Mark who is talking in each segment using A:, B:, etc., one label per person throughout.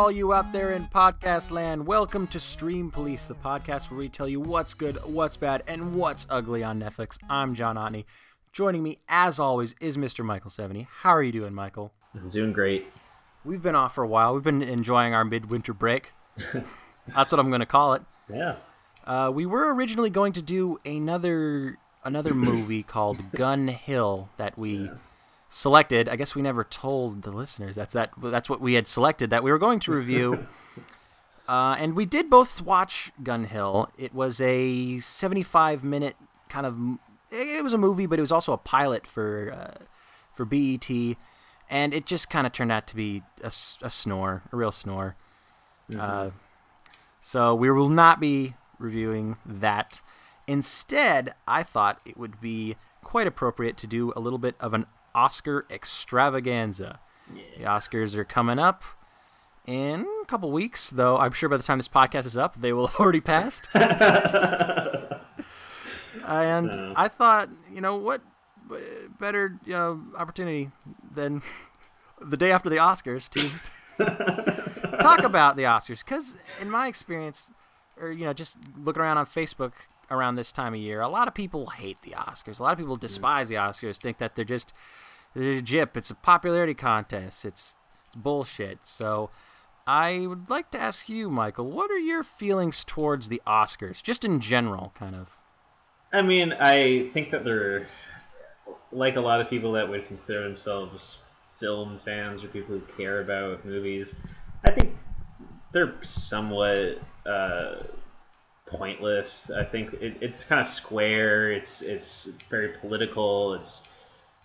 A: All you out there in podcast land. Welcome to Stream Police, the podcast where we tell you what's good, what's bad, and what's ugly on Netflix. I'm John Otney. Joining me, as always, is Mr. Michael Seventy. How are you doing, Michael?
B: I'm doing great.
A: We've been off for a while. We've been enjoying our midwinter break. That's what I'm going to call it.
B: Yeah.
A: Uh, we were originally going to do another another movie called Gun Hill that we
B: Yeah.
A: Selected. I guess we never told the listeners that's that that's what we had selected that we were going to review. uh, and we did both watch Gun Hill. It was a 75 minute kind of it was a movie, but it was also a pilot for uh, for BET, and it just kind of turned out to be a snore, a real snore. Uh, so we will not be reviewing that. Instead, I thought it would be quite appropriate to do a little bit of an Oscar extravaganza. The Oscars are coming up in a couple weeks, though I'm sure by the time this podcast is up, they will have already passed. and
B: No.
A: I thought, you know, what better you know, opportunity than the day after the Oscars to talk about the Oscars? Because in my experience, or you know, just looking around on Facebook around this time of year, a lot of people hate the Oscars. A lot of people despise the Oscars, think that they're just they're a jip. It's a popularity contest. It's, it's bullshit. So. I would like to ask you, Michael, what are your feelings towards the Oscars, just in general, kind of?
B: I mean, I think that they're like a lot of people that would consider themselves film fans or people who care about movies. I think they're somewhat uh, pointless. I think it, it's kind of square. It's it's very political. It's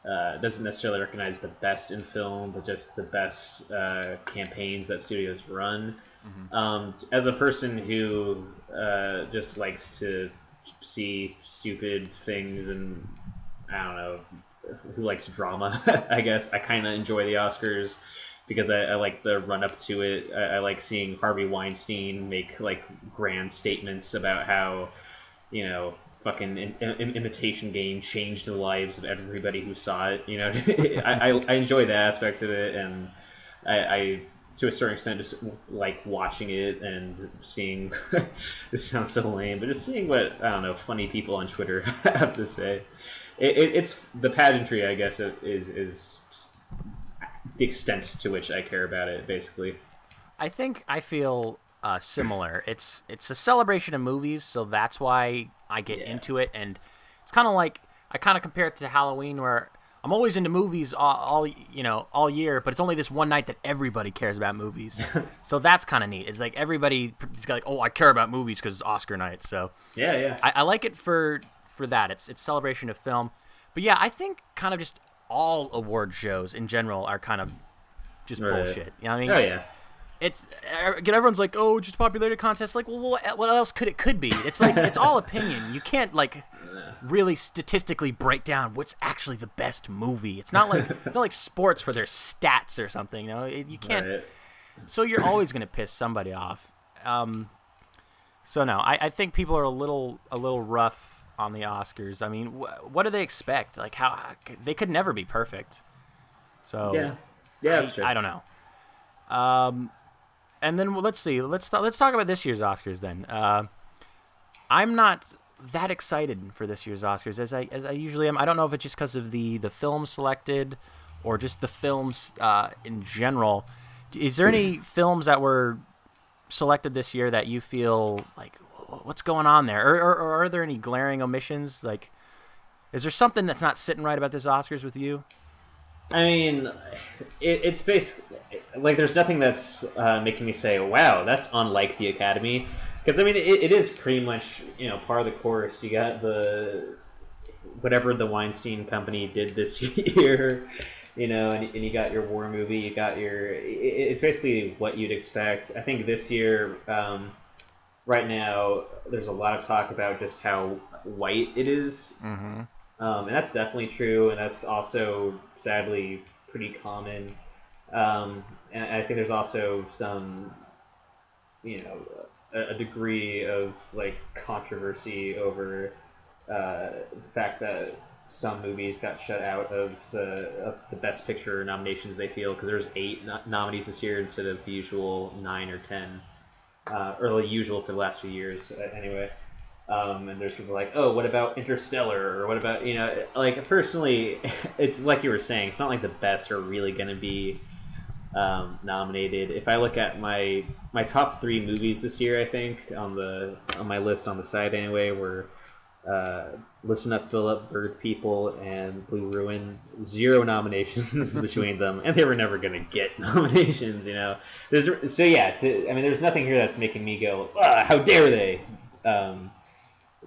B: uh, doesn't necessarily recognize the best in film, but just the best uh, campaigns that studios run. Um, as a person who uh, just likes to see stupid things and I don't know who likes drama, I guess I kind of enjoy the Oscars because I, I like the run up to it. I, I like seeing Harvey Weinstein make like grand statements about how you know fucking in, in, imitation game changed the lives of everybody who saw it. You know, I, I, I enjoy that aspect of it, and I, to a certain extent just like watching it and seeing. this sounds so lame, but just seeing what I don't know funny people on Twitter have to say. It, it, it's the pageantry, I guess, is is the extent to which I care about it, basically.
A: I think I feel uh, similar. It's it's a celebration of movies, so that's why I get
B: Yeah.
A: into it. And it's kind of like I kind of compare it to Halloween, where I'm always into movies all, all you know all year, but it's only this one night that everybody cares about movies. so that's kind of neat. It's like everybody is like, oh, I care about movies because it's Oscar night. So
B: Yeah, yeah.
A: I, I like it for for that. It's it's celebration of film. But yeah, I think kind of just all award shows in general are kind of just
B: Right.
A: bullshit. You know what I mean?
B: oh yeah.
A: it's uh, again everyone's like oh just a popularity contest like well what else could it could be it's like it's all opinion you can't like really statistically break down what's actually the best movie it's not like it's not like sports where there's stats or something you know you can't
B: Right.
A: so you're always going to piss somebody off um so no I, I think people are a little a little rough on the oscars i mean wh- what do they expect like how, how they could never be perfect so
B: Yeah. Yeah, that's
A: I,
B: true.
A: I don't know. Um, and then well, let's see. Let's talk, let's talk about this year's Oscars then. Uh, I'm not that excited for this year's Oscars as I as I usually am. I don't know if it's just because of the the films selected or just the films uh, in general. Is there any films that were selected this year that you feel like "Wh- what's going on there, or, or, or are there any glaring omissions? Like, is there something that's not sitting right about this Oscars with you?
B: I mean, it, it's basically like there's nothing that's uh, making me say, "Wow, that's unlike the Academy." Because I mean, it, it is pretty much you know par of the course. You got the whatever the Weinstein Company did this year, you know, and, and you got your war movie. You got your. It, it's basically what you'd expect. I think this year, um, right now, there's a lot of talk about just how white it is
A: Mm-hmm.
B: um, and that's definitely true, and that's also sadly pretty common. Um, and I think there's also some, you know, a, a degree of like controversy over uh, the fact that some movies got shut out of the of the best picture nominations. They feel because there's eight no- nominees this year instead of the usual nine or ten, uh, the usual for the last few years uh, anyway. Um, and there's people like, oh, what about Interstellar, or what about you know, like personally, it's like you were saying, it's not like the best are really going to be um, nominated. If I look at my my top three movies this year, I think on the on my list on the side anyway were uh, Listen Up, Philip, Bird People, and Blue Ruin. Zero nominations between them, and they were never going to get nominations. You know, there's so yeah. To, I mean, there's nothing here that's making me go, ah, "How dare they?" Um,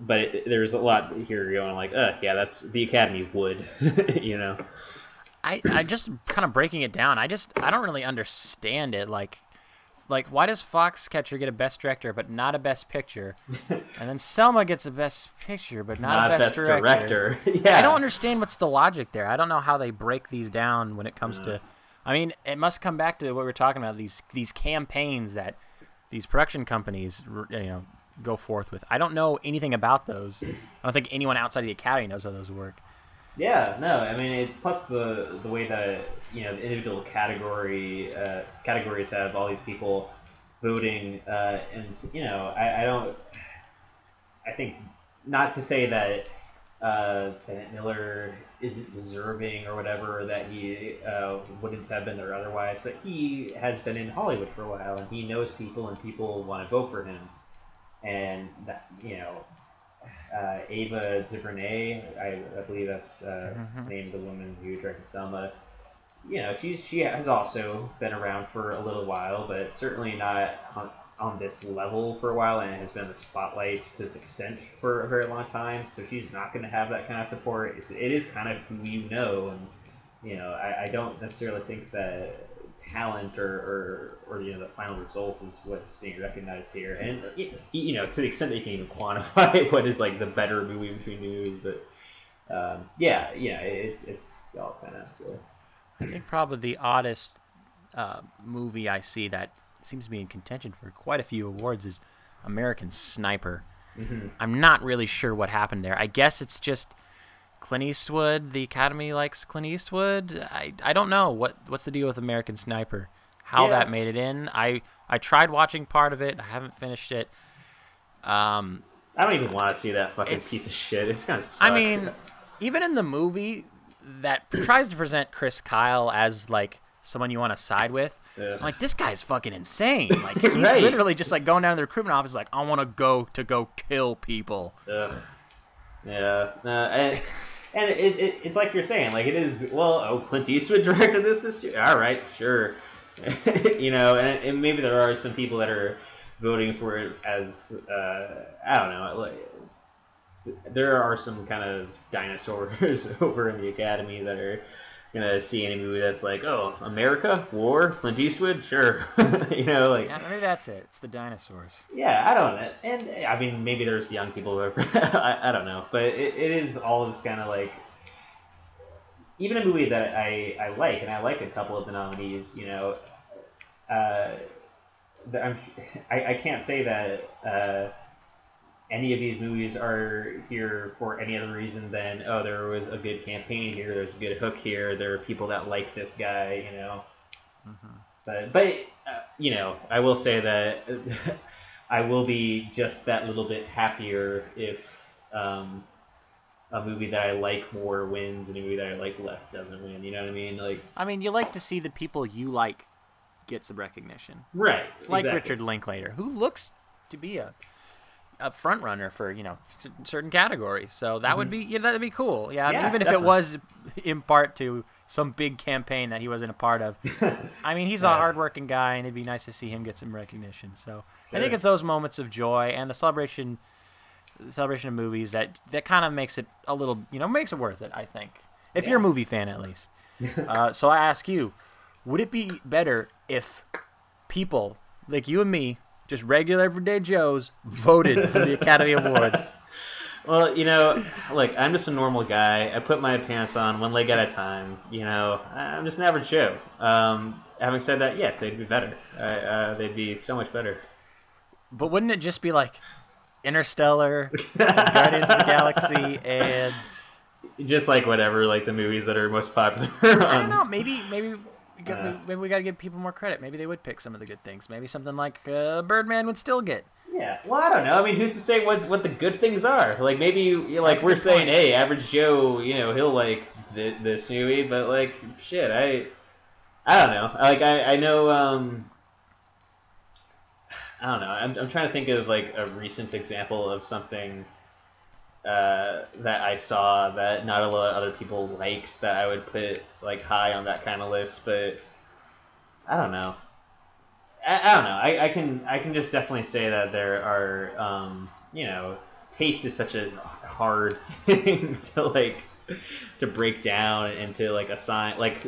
B: but it, there's a lot here going like, yeah, that's the Academy would, you know.
A: I I just kind of breaking it down. I just I don't really understand it. Like, like why does Foxcatcher get a Best Director but not a Best Picture, and then Selma gets a Best Picture but not,
B: Not
A: a Best,
B: Best
A: Director?
B: Director. Yeah.
A: I don't understand what's the logic there. I don't know how they break these down when it comes to. I mean, it must come back to what we we're talking about these these campaigns that these production companies you know go forth with. I don't know anything about those. I don't think anyone outside of the Academy knows how those work.
B: Yeah, no, I mean, it, plus the the way that you know the individual category uh, categories have all these people voting, uh, and you know, I, I don't, I think not to say that uh, Bennett Miller isn't deserving or whatever, that he uh, wouldn't have been there otherwise, but he has been in Hollywood for a while, and he knows people, and people want to vote for him, and that you know uh, Ava DuVernay, I, I believe that's uh,
A: Mhm.
B: named the woman who directed Selma. You know, she's she has also been around for a little while, but certainly not on, on this level for a while, and has been in the spotlight to this extent for a very long time. So she's not going to have that kind of support. It's, it is kind of who you know, and you know, I, I don't necessarily think that talent or, or, or you know the final results is what's being recognized here and y- you know to the extent that you can even quantify what is like the better movie between movies but um, yeah yeah it's it's all kind of silly
A: I think probably the oddest uh, movie I see that seems to be in contention for quite a few awards is American Sniper. I'm not really sure what happened there. I guess it's just Clint Eastwood. The Academy likes Clint Eastwood. I, I don't know what what's the deal with American Sniper. How
B: Yeah.
A: that made it in. I I tried watching part of it. I haven't finished it. Um,
B: I don't even want to see that fucking piece of shit it's gonna suck
A: I mean, even in the movie that tries to present Chris Kyle as like someone you want to side with, like this guy's fucking insane. Like he's
B: Right.
A: literally just like going down to the recruitment office, like I want to go to go kill people.
B: Ugh. Yeah, uh, and it, it, it's like you're saying, like it is. Well, oh, Clint Eastwood directed this this year. All right, sure. you know, and, and maybe there are some people that are voting for it as uh, I don't know. Like, there are some kind of dinosaurs over in the academy that are gonna see any movie that's like, oh, America, war, Clint Eastwood, sure. you know, like
A: Yeah, maybe that's it. It's the dinosaurs.
B: yeah, I don't know. And I mean, maybe there's young people who are, I, I don't know. But it, it is all just kind of like, even a movie that I, I like, and I like a couple of the nominees, you know, uh, I'm, I, I can't say that uh, any of these movies are here for any other reason than, oh, there was a good campaign here, there's a good hook here, there are people that like this guy, you know. But, but uh, you know, I will say that I will be just that little bit happier if um, a movie that I like more wins and a movie that I like less doesn't win. You know what I mean? Like,
A: I mean, you like to see the people you like get some recognition,
B: right?
A: like
B: exactly.
A: Richard Linklater, who looks to be a a front runner for you know c- certain categories. So that would be yeah, that'd be cool. Yeah,
B: Yeah,
A: even if it was in part to some big campaign that he wasn't a part of. I mean, he's a hardworking guy, and it'd be nice to see him get some recognition. So I think it's those moments of joy and the celebration, the celebration of movies that that kind of makes it a little, you know, makes it worth it. I think if you're a movie fan, at least. uh, so I ask you, would it be better if people like you and me, just regular everyday Joes, voted for the Academy Awards?
B: Well, you know, like I'm just a normal guy. I put my pants on one leg at a time. You know, I'm just an average Joe. Um, having said that, yes, they'd be better. Uh, uh, they'd be so much better.
A: But wouldn't it just be like Interstellar, Guardians of the Galaxy, and
B: just like whatever, like the movies that are most popular.
A: I don't know. Maybe maybe
B: Uh.
A: maybe we got to give people more credit. Maybe they would pick some of the good things. Maybe something like uh, Birdman would still get.
B: Yeah, well, I don't know. I mean, who's to say what what the good things are? Like maybe you, you- like
A: That's
B: we're saying,
A: point.
B: hey, average Joe, you know, he'll like th- this movie, but like shit, I I don't know. Like I I know um I don't know. I'm I'm trying to think of like a recent example of something uh, that I saw that not a lot of other people liked that I would put like high on that kind of list, but I don't know. I, I don't know. I, I can I can just definitely say that there are um, you know taste is such a hard thing to like to break down and to like assign like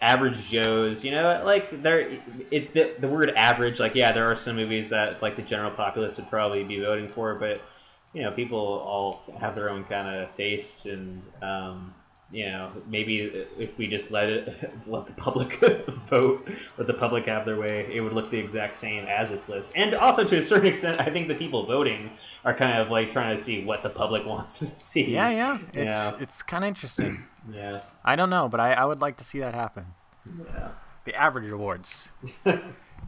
B: average Joes. You know, like there it's the the word average. Like yeah, there are some movies that like the general populace would probably be voting for, but you know people all have their own kind of taste and. Um, you know, maybe if we just let it let the public vote, let the public have their way, it would look the exact same as this list. And also, to a certain extent, I think the people voting are kind of like trying to see what the public wants to see.
A: Yeah, yeah. It's it's kind of interesting.
B: yeah,
A: I don't know, but I, I would like to see that happen.
B: yeah.
A: The average awards.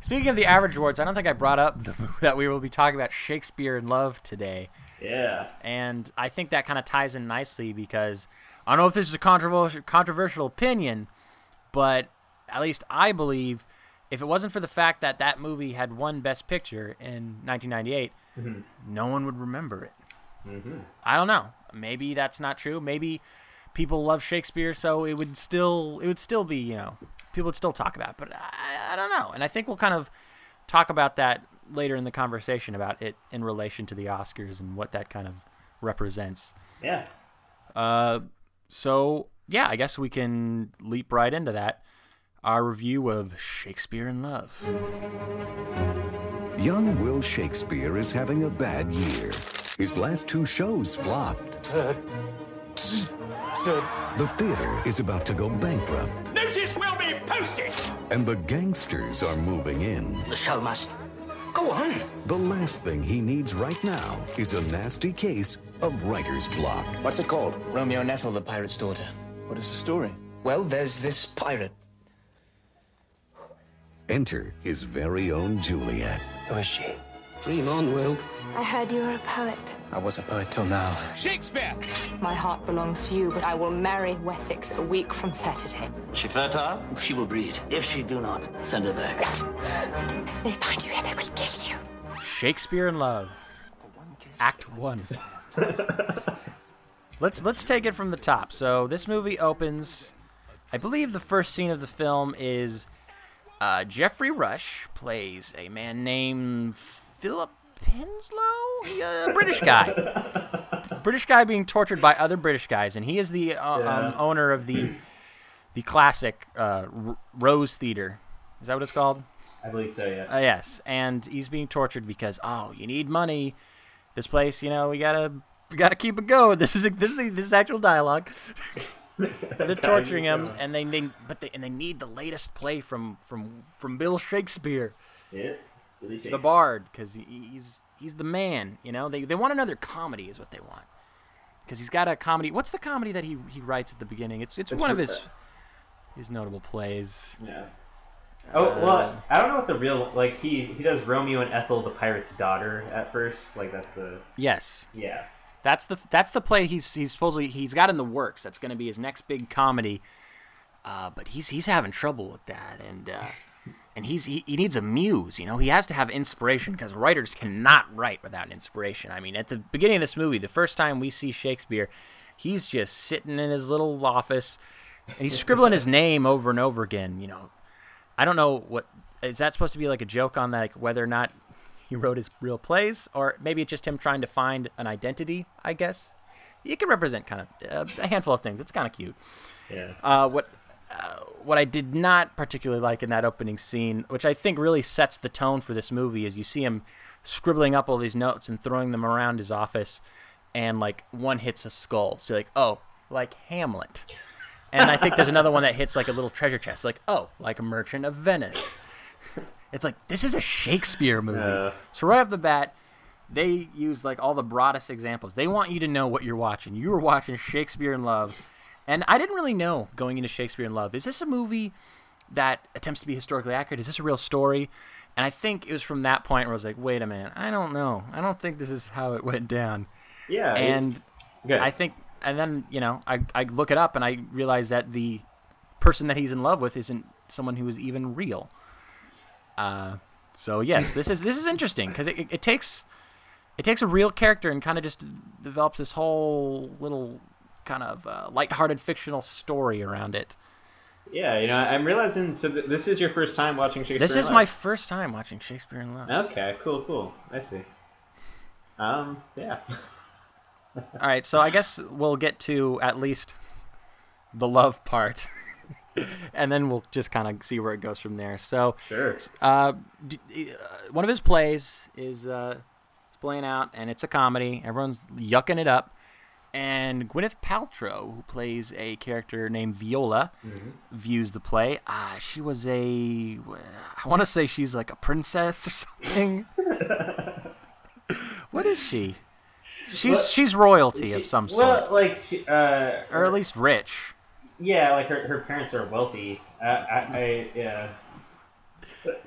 A: Speaking of the average awards, I don't think I brought up the, that we will be talking about Shakespeare in Love today.
B: Yeah.
A: And I think that kind of ties in nicely because I don't know if this is a controversial controversial opinion, but at least I believe if it wasn't for the fact that that movie had won Best Picture in 1998, mm-hmm. no one would remember it. Mm-hmm. I don't know. Maybe that's not true. Maybe people love Shakespeare, so it would still it would still be you know people would still talk about. It, but I, I don't know. And I think we'll kind of talk about that later in the conversation about it in relation to the Oscars and what that kind of represents.
B: Yeah.
A: Uh, so yeah, I guess we can leap right into that. Our review of Shakespeare in Love.
C: Young Will Shakespeare is having a bad year. His last two shows flopped. The theater is about to go bankrupt,
D: Notice will be posted.
C: and the gangsters are moving in.
D: The show must go on.
C: The last thing he needs right now is a nasty case of writer's block.
E: What's it called?
F: Romeo and Ethel, the pirate's daughter.
E: What is the story?
F: Well, there's this pirate.
C: Enter his very own Juliet.
F: Who is she?
E: Dream on, Will.
G: I heard you were a poet.
F: I was a poet till now.
D: Shakespeare.
G: My heart belongs to you, but I will marry Wessex a week from Saturday.
E: She fertile?
F: She will breed. If she do not, send her back.
G: If they find you here, they will kill you.
A: Shakespeare in Love, Act One. let's let's take it from the top. So this movie opens. I believe the first scene of the film is uh, Geoffrey Rush plays a man named Philip Henslowe, He, a British guy. British guy being tortured by other British guys, and he is the uh, um, owner of the the classic uh, R- Rose Theater. Is that what it's called?
B: I believe so. Yes.
A: Uh, yes, and he's being tortured because oh, you need money. This place, you know, we gotta we gotta keep it going. This is this is this is actual dialogue. They're torturing him, and they, they but they and they need the latest play from from from Bill Shakespeare,
B: Yeah.
A: The Bard, because he's he's the man. You know, they they want another comedy, is what they want, because he's got a comedy. What's the comedy that he he writes at the beginning? It's it's,
B: It's
A: one of his his notable plays.
B: Yeah. Oh well, I don't know what the real like. He he does Romeo and Ethel, the pirate's daughter, at first. Like that's the
A: Yes,
B: yeah.
A: That's the that's the play he's he's supposedly he's got in the works. That's going to be his next big comedy. Uh, but he's he's having trouble with that, and uh, and he's he, he needs a muse. You know, he has to have inspiration because writers cannot write without inspiration. I mean, at the beginning of this movie, the first time we see Shakespeare, he's just sitting in his little office and he's scribbling his name over and over again. You know, I don't know what is that supposed to be like a joke on like whether or not he wrote his real plays, or maybe it's just him trying to find an identity. I guess it can represent kind of uh, a handful of things. It's kind of cute.
B: Yeah.
A: Uh, what uh, what I did not particularly like in that opening scene, which I think really sets the tone for this movie, is you see him scribbling up all these notes and throwing them around his office, and like one hits a skull. So you're like, oh, like Hamlet. And I think there's another one that hits like a little treasure chest, like oh, like a Merchant of Venice. It's like this is a Shakespeare movie.
B: Yeah.
A: So right off the bat, they use like all the broadest examples. They want you to know what you're watching. You are watching Shakespeare in Love, and I didn't really know going into Shakespeare in Love. Is this a movie that attempts to be historically accurate? Is this a real story? And I think it was from that point where I was like, wait a minute, I don't know. I don't think this is how it went down.
B: Yeah,
A: And. I think, and then you know, I I look it up and I realize that the person that he's in love with isn't someone who is even real. Uh, so yes, this is this is interesting because it, it, it takes it takes a real character and kind of just develops this whole little kind of uh, lighthearted fictional story around it.
B: yeah, you know, I'm realizing. So th- this is your first time watching Shakespeare.
A: This is my first time watching Shakespeare in Love.
B: Okay, cool, cool. I see. Um, yeah.
A: All right, so I guess we'll get to at least the love part, and then we'll just kind of see where it goes from there. So,
B: Sure.
A: uh, d- uh, one of his plays is uh, is playing out, and it's a comedy. Everyone's yucking it up, and Gwyneth Paltrow, who plays a character named Viola, views the play. Ah, she was a, I want to say she's like a princess or something. what is she? She's
B: Well,
A: she's royalty of some sort,
B: Well, like, she, uh,
A: or at least rich.
B: yeah, like her, her parents are wealthy. Uh, I, I, yeah.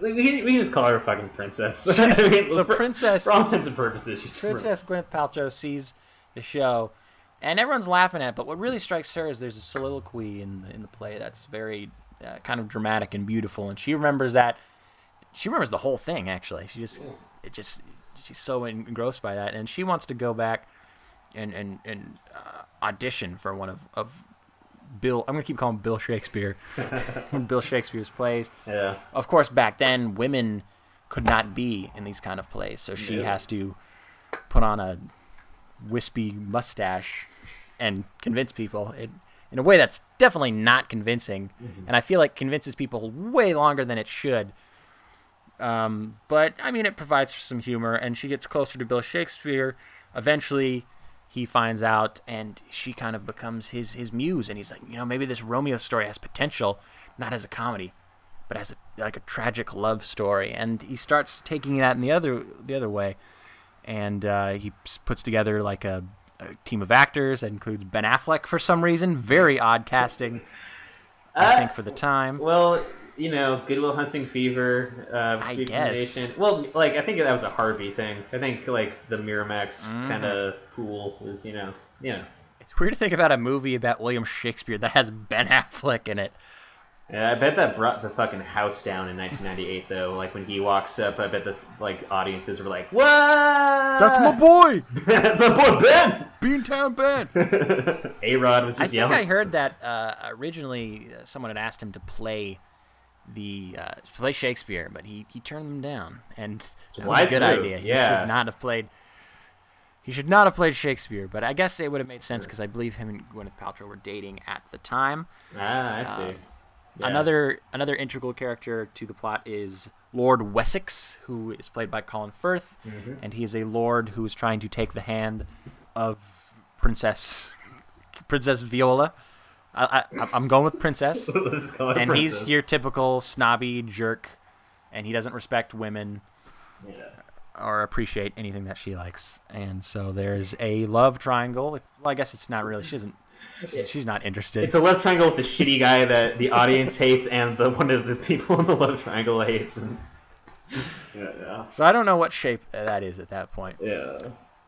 B: We, can, we can just call her a fucking princess. I mean,
A: So
B: for,
A: princess-
B: for all intents and purposes, she's
A: Princess Gwyneth Paltrow sees the show, and everyone's laughing at. it, But what really strikes her is there's a soliloquy in the, in the play that's very uh, kind of dramatic and beautiful, and she remembers that. She remembers the whole thing. Actually, she just it just she's so engrossed by that, and she wants to go back and and and uh, audition for one of of Bill. I'm gonna keep calling Bill Shakespeare. Bill Shakespeare's plays
B: Yeah.
A: of course, back then women could not be in these kind of plays, so she
B: No.
A: has to put on a wispy mustache and convince people in, in a way that's definitely not convincing, and I feel like convinces people way longer than it should. Um, but I mean, it provides some humor, and she gets closer to Bill Shakespeare. Eventually, he finds out, and she kind of becomes his his muse, and he's like, you know, maybe this Romeo story has potential, not as a comedy, but as a, like a tragic love story. And he starts taking that in the other the other way, and uh, he puts together like a, a team of actors that includes Ben Affleck for some reason. Very odd casting, I think, for the time.
B: Well, you know, Good Will Hunting Fever, uh,
A: I guess.
B: Well, like I think that was a Harvey thing. I think like the Miramax
A: Mm-hmm.
B: kind of pool was, you know, you know.
A: It's weird to think about a movie about William Shakespeare that has Ben Affleck in it.
B: Yeah, I bet that brought the fucking house down in 1998, though. Like when he walks up, I bet the like audiences were like, "What?
A: That's my boy,
B: That's my boy Ben."
A: Beantown Ben.
B: A Rod was just yelling.
A: I think
B: yelling.
A: I heard that uh, originally uh, someone had asked him to play the uh, play Shakespeare, but he, he turned them down, and
B: a
A: that was a good
B: move,
A: idea. He
B: yeah.
A: should not have played. He should not have played Shakespeare, but I guess it would have made sense because I believe him and Gwyneth Paltrow were dating at the time.
B: Ah, I see. Yeah.
A: Another another integral character to the plot is Lord Wessex, who is played by Colin Firth,
B: Mm-hmm.
A: and he is a lord who is trying to take the hand of Princess Princess Viola. I, I, I'm going with Princess,
B: Let's call it
A: and he's your typical snobby jerk, and he doesn't respect women
B: Yeah.
A: or appreciate anything that she likes. And so there's a love triangle. Well, I guess it's not really. She doesn't. She's, not interested.
B: It's a love triangle with the shitty guy that the audience hates and the one of the people in the love triangle hates. And yeah, yeah,
A: so I don't know what shape that is at that point.
B: yeah.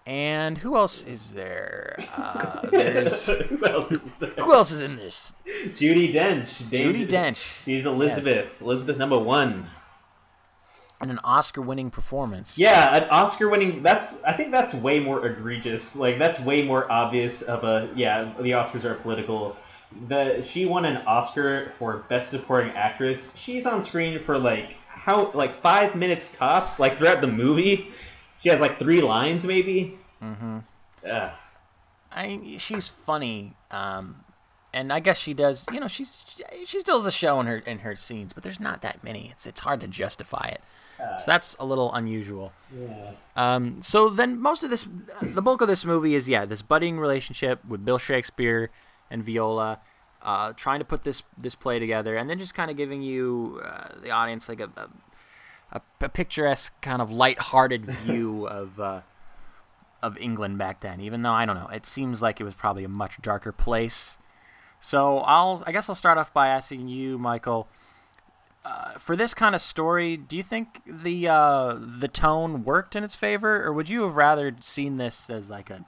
A: And who else is there? Uh,
B: Who else is there?
A: who else is in this?
B: Judi Dench. Dame-
A: Judi Dench.
B: She's Elizabeth. Elizabeth number one.
A: And an Oscar-winning performance.
B: Yeah, an Oscar-winning. That's. I think that's way more egregious. Like that's way more obvious of a. Yeah, the Oscars are political. The she won an Oscar for Best Supporting Actress. She's on screen for like how like five minutes tops. Like throughout the movie, she has like three lines maybe. Mm-hmm. Ugh.
A: I she's funny. Um, and I guess she does. You know, she's she, she still has a show in her in her scenes, but there's not that many. It's it's hard to justify it. So that's a little unusual.
B: Yeah.
A: Um, so then most of this, the bulk of this movie is yeah, this budding relationship with Bill Shakespeare and Viola, uh, trying to put this this play together, and then just kind of giving you uh, the audience like a, a, a, a picturesque kind of light-hearted view of uh, of England back then. Even though I don't know, it seems like it was probably a much darker place. So I'll I guess I'll start off by asking you, Michael. Uh, for this kind of story, do you think the uh, the tone worked in its favor, or would you have rather seen this as like a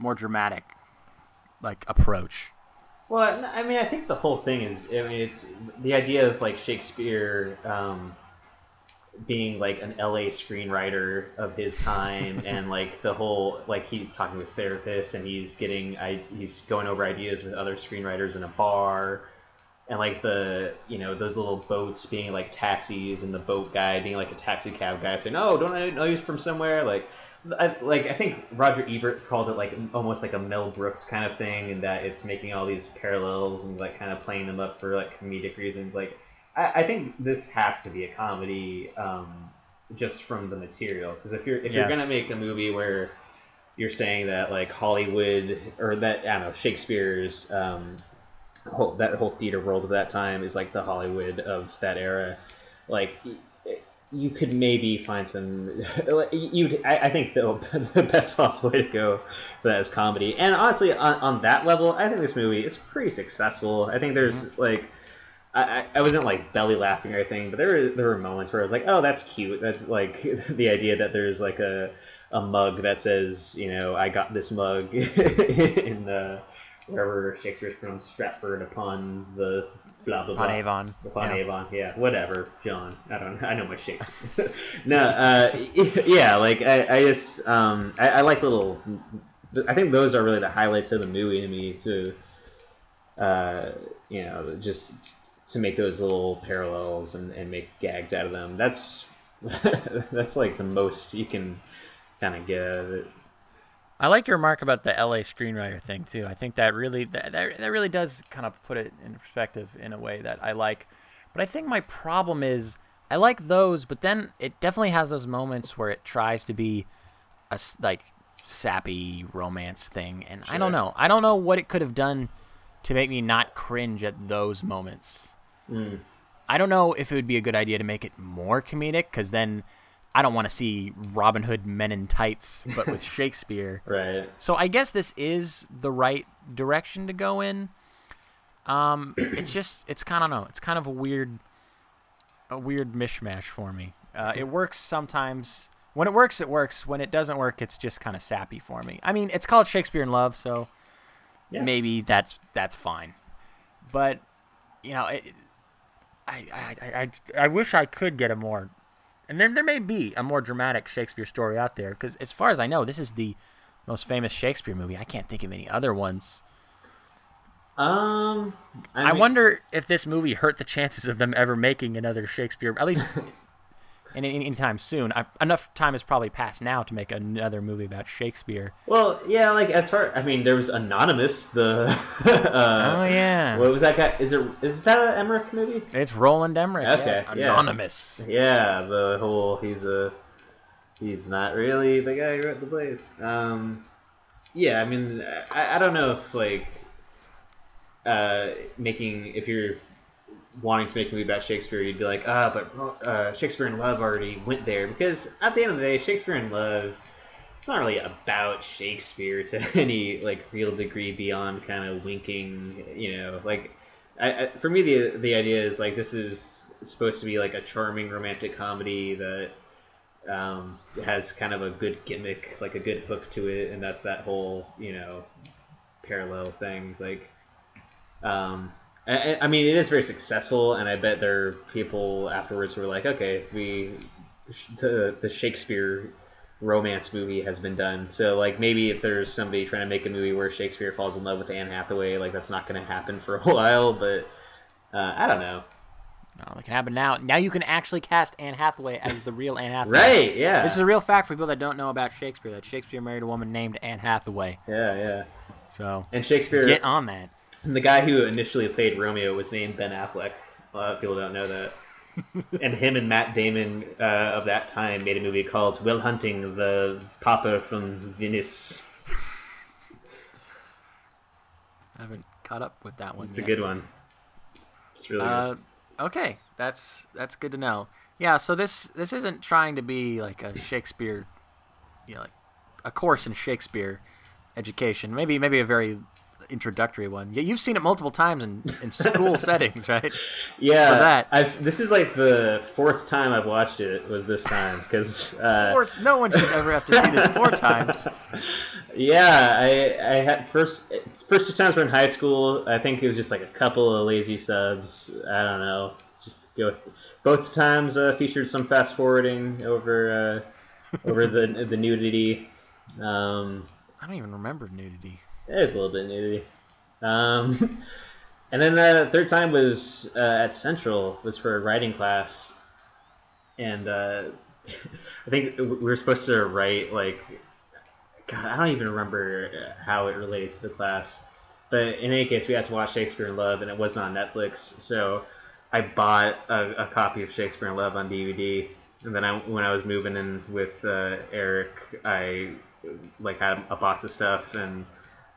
A: more dramatic like approach?
B: Well, I mean, I think the whole thing is. I mean, it's the idea of like Shakespeare um, being like an LA screenwriter of his time, and like the whole like he's talking to his therapist, and he's getting I he's going over ideas with other screenwriters in a bar, and like the you know those little boats being like taxis, and the boat guy being like a taxi cab guy saying, "Oh, don't I know you from somewhere?" Like I, like I think Roger Ebert called it like almost like a Mel Brooks kind of thing, and that it's making all these parallels and like kind of playing them up for like comedic reasons. Like I, I think this has to be a comedy, um, just from the material. Because if you're if you're gonna make a movie where you're saying that like Hollywood or that I don't know Shakespeare's um, whole, that whole theater world of that time is like the Hollywood of that era, like you could maybe find some. You, I, I think the, the best possible way to go for that is comedy. And honestly, on, on that level, I think this movie is pretty successful. I think there's mm-hmm. like. I, I- I wasn't like belly laughing or anything, but there were there were moments where I was like, "Oh, that's cute." That's like the idea that there's like a a mug that says, you know, "I got this mug" in the wherever Shakespeare's from, Stratford upon the blah blah blah
A: Upon Avon,
B: upon
A: yeah.
B: Avon, yeah, whatever, John. I don't, I know my Shakespeare. no, uh, yeah, like I, I just, um, I, I like little. I think those are really the highlights of the movie to me. To, uh, you know, just to make those little parallels and, and make gags out of them. That's that's like the most you can kind of get out of it.
A: I like your remark about the LA screenwriter thing too. I think that really that, that, that really does kind of put it in perspective in a way that I like. But I think my problem is I like those, but then it definitely has those moments where it tries to be a like sappy romance thing, and I don't know. I don't know what it could have done to make me not cringe at those moments. Mm. I don't know if it would be a good idea to make it more comedic, because then I don't want to see Robin Hood Men in Tights, but with Shakespeare.
B: Right.
A: So I guess this is the right direction to go in. Um, it's just it's kind of no, it's kind of a weird, a weird mishmash for me. Uh, it works sometimes. When it works, it works. When it doesn't work, it's just kind of sappy for me. I mean, it's called Shakespeare in Love, so
B: Yeah.
A: maybe that's that's fine. But you know, it, I, I I I I wish I could get a more, and there there may be a more dramatic Shakespeare story out there because as far as I know, this is the most famous Shakespeare movie. I can't think of any other ones.
B: Um,
A: I,
B: mean-
A: wonder if this movie hurt the chances of them ever making another Shakespeare, at least in any time soon. I, enough time has probably passed now to make another movie about Shakespeare.
B: Well, yeah, like as far I mean, there was Anonymous, the uh,
A: Oh yeah,
B: what was that guy? Is it is that an Emmerich movie?
A: it's Roland Emmerich.
B: Okay,
A: yes,
B: yeah.
A: anonymous.
B: Yeah, the whole he's a he's not really the guy who wrote the plays. Um, yeah, I mean, I, I don't know if like uh, making if you're wanting to make a movie about Shakespeare, you'd be like, ah, but uh, Shakespeare in Love already went there because at the end of the day, Shakespeare in Love. It's not really about Shakespeare to any like real degree beyond kind of winking, you know. Like, I, I, for me, the the idea is like this is supposed to be like a charming romantic comedy that um, has kind of a good gimmick, like a good hook to it, and that's that whole you know parallel thing. Like, um, I, I mean, it is very successful, and I bet there are people afterwards who are like, okay, we the the Shakespeare romance movie has been done. So like maybe if there's somebody trying to make a movie where Shakespeare falls in love with Anne Hathaway, like that's not going to happen for a while. But uh, I don't know.
A: Oh, that can happen now. Now you can actually cast Anne Hathaway as the real Anne Hathaway.
B: Right? Yeah.
A: This is a real fact for people that don't know about Shakespeare. That Shakespeare married a woman named Anne Hathaway.
B: yeah, yeah.
A: So
B: And Shakespeare,
A: get on that.
B: The guy who initially played Romeo was named Ben Affleck. A lot of people don't know that. and him and Matt Damon uh, of that time made a movie called Will Hunting, the Papa from Venice.
A: I haven't caught up with that one.
B: It's a good one. It's really
A: Uh,
B: good.
A: okay, that's that's good to know. Yeah, so this this isn't trying to be like a Shakespeare, you know, like a course in Shakespeare education. Maybe maybe a very introductory one. Yeah, you've seen it multiple times in, in school settings, right?
B: Yeah,
A: For that.
B: I've, this is like the fourth time I've watched it. Was this time because uh,
A: no one should ever have to see this four times.
B: Yeah, I I had first first two times were in high school. I think it was just like a couple of lazy subs. I don't know. Just go. Both times uh, featured some fast forwarding over uh, over the the nudity. Um,
A: I don't even remember nudity.
B: There's a little bit of nudity. Um, and then the third time was uh, at Central. Was for a writing class, and uh, I think we were supposed to write like God, I don't even remember how it related to the class. But in any case, we had to watch Shakespeare in Love, and it wasn't on Netflix. So I bought a, a copy of Shakespeare in Love on DVD. And then I, when I was moving in with uh, Eric, I like had a box of stuff, and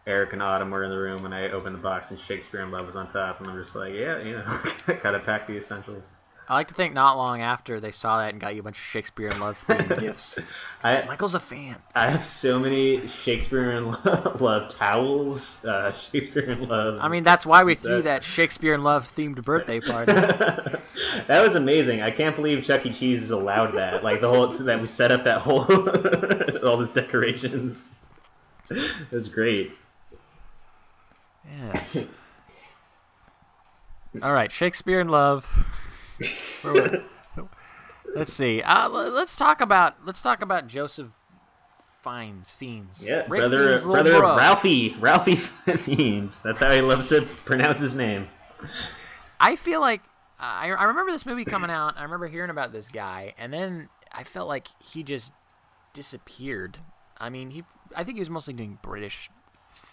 B: Eric and Autumn were in the room, and I opened the box, and Shakespeare in Love was on top, and I'm just like, yeah, you know, gotta pack the essentials.
A: I like to think not long after they saw that and got you a bunch of Shakespeare in Love themed gifts.
B: I-
A: Michael's a fan.
B: I have so many Shakespeare in Love towels, uh, Shakespeare in Love.
A: I mean, that's why we threw that Shakespeare in Love themed birthday party.
B: That was amazing. I can't believe Chuck E. Cheese is allowed that. Like the whole that we set up that whole all these decorations. It was great.
A: Yes. All right, Shakespeare in Love. Let's see. Uh, let's talk about let's talk about Joseph Fiennes. Fiends.
B: Yeah,
A: Ray
B: brother,
A: Fiennes'
B: brother
A: bro.
B: Ralphie, Ralphie Fiennes. That's how he loves to pronounce his name.
A: I feel like I, I remember this movie coming out. I remember hearing about this guy, and then I felt like he just disappeared. I mean, he I think he was mostly doing British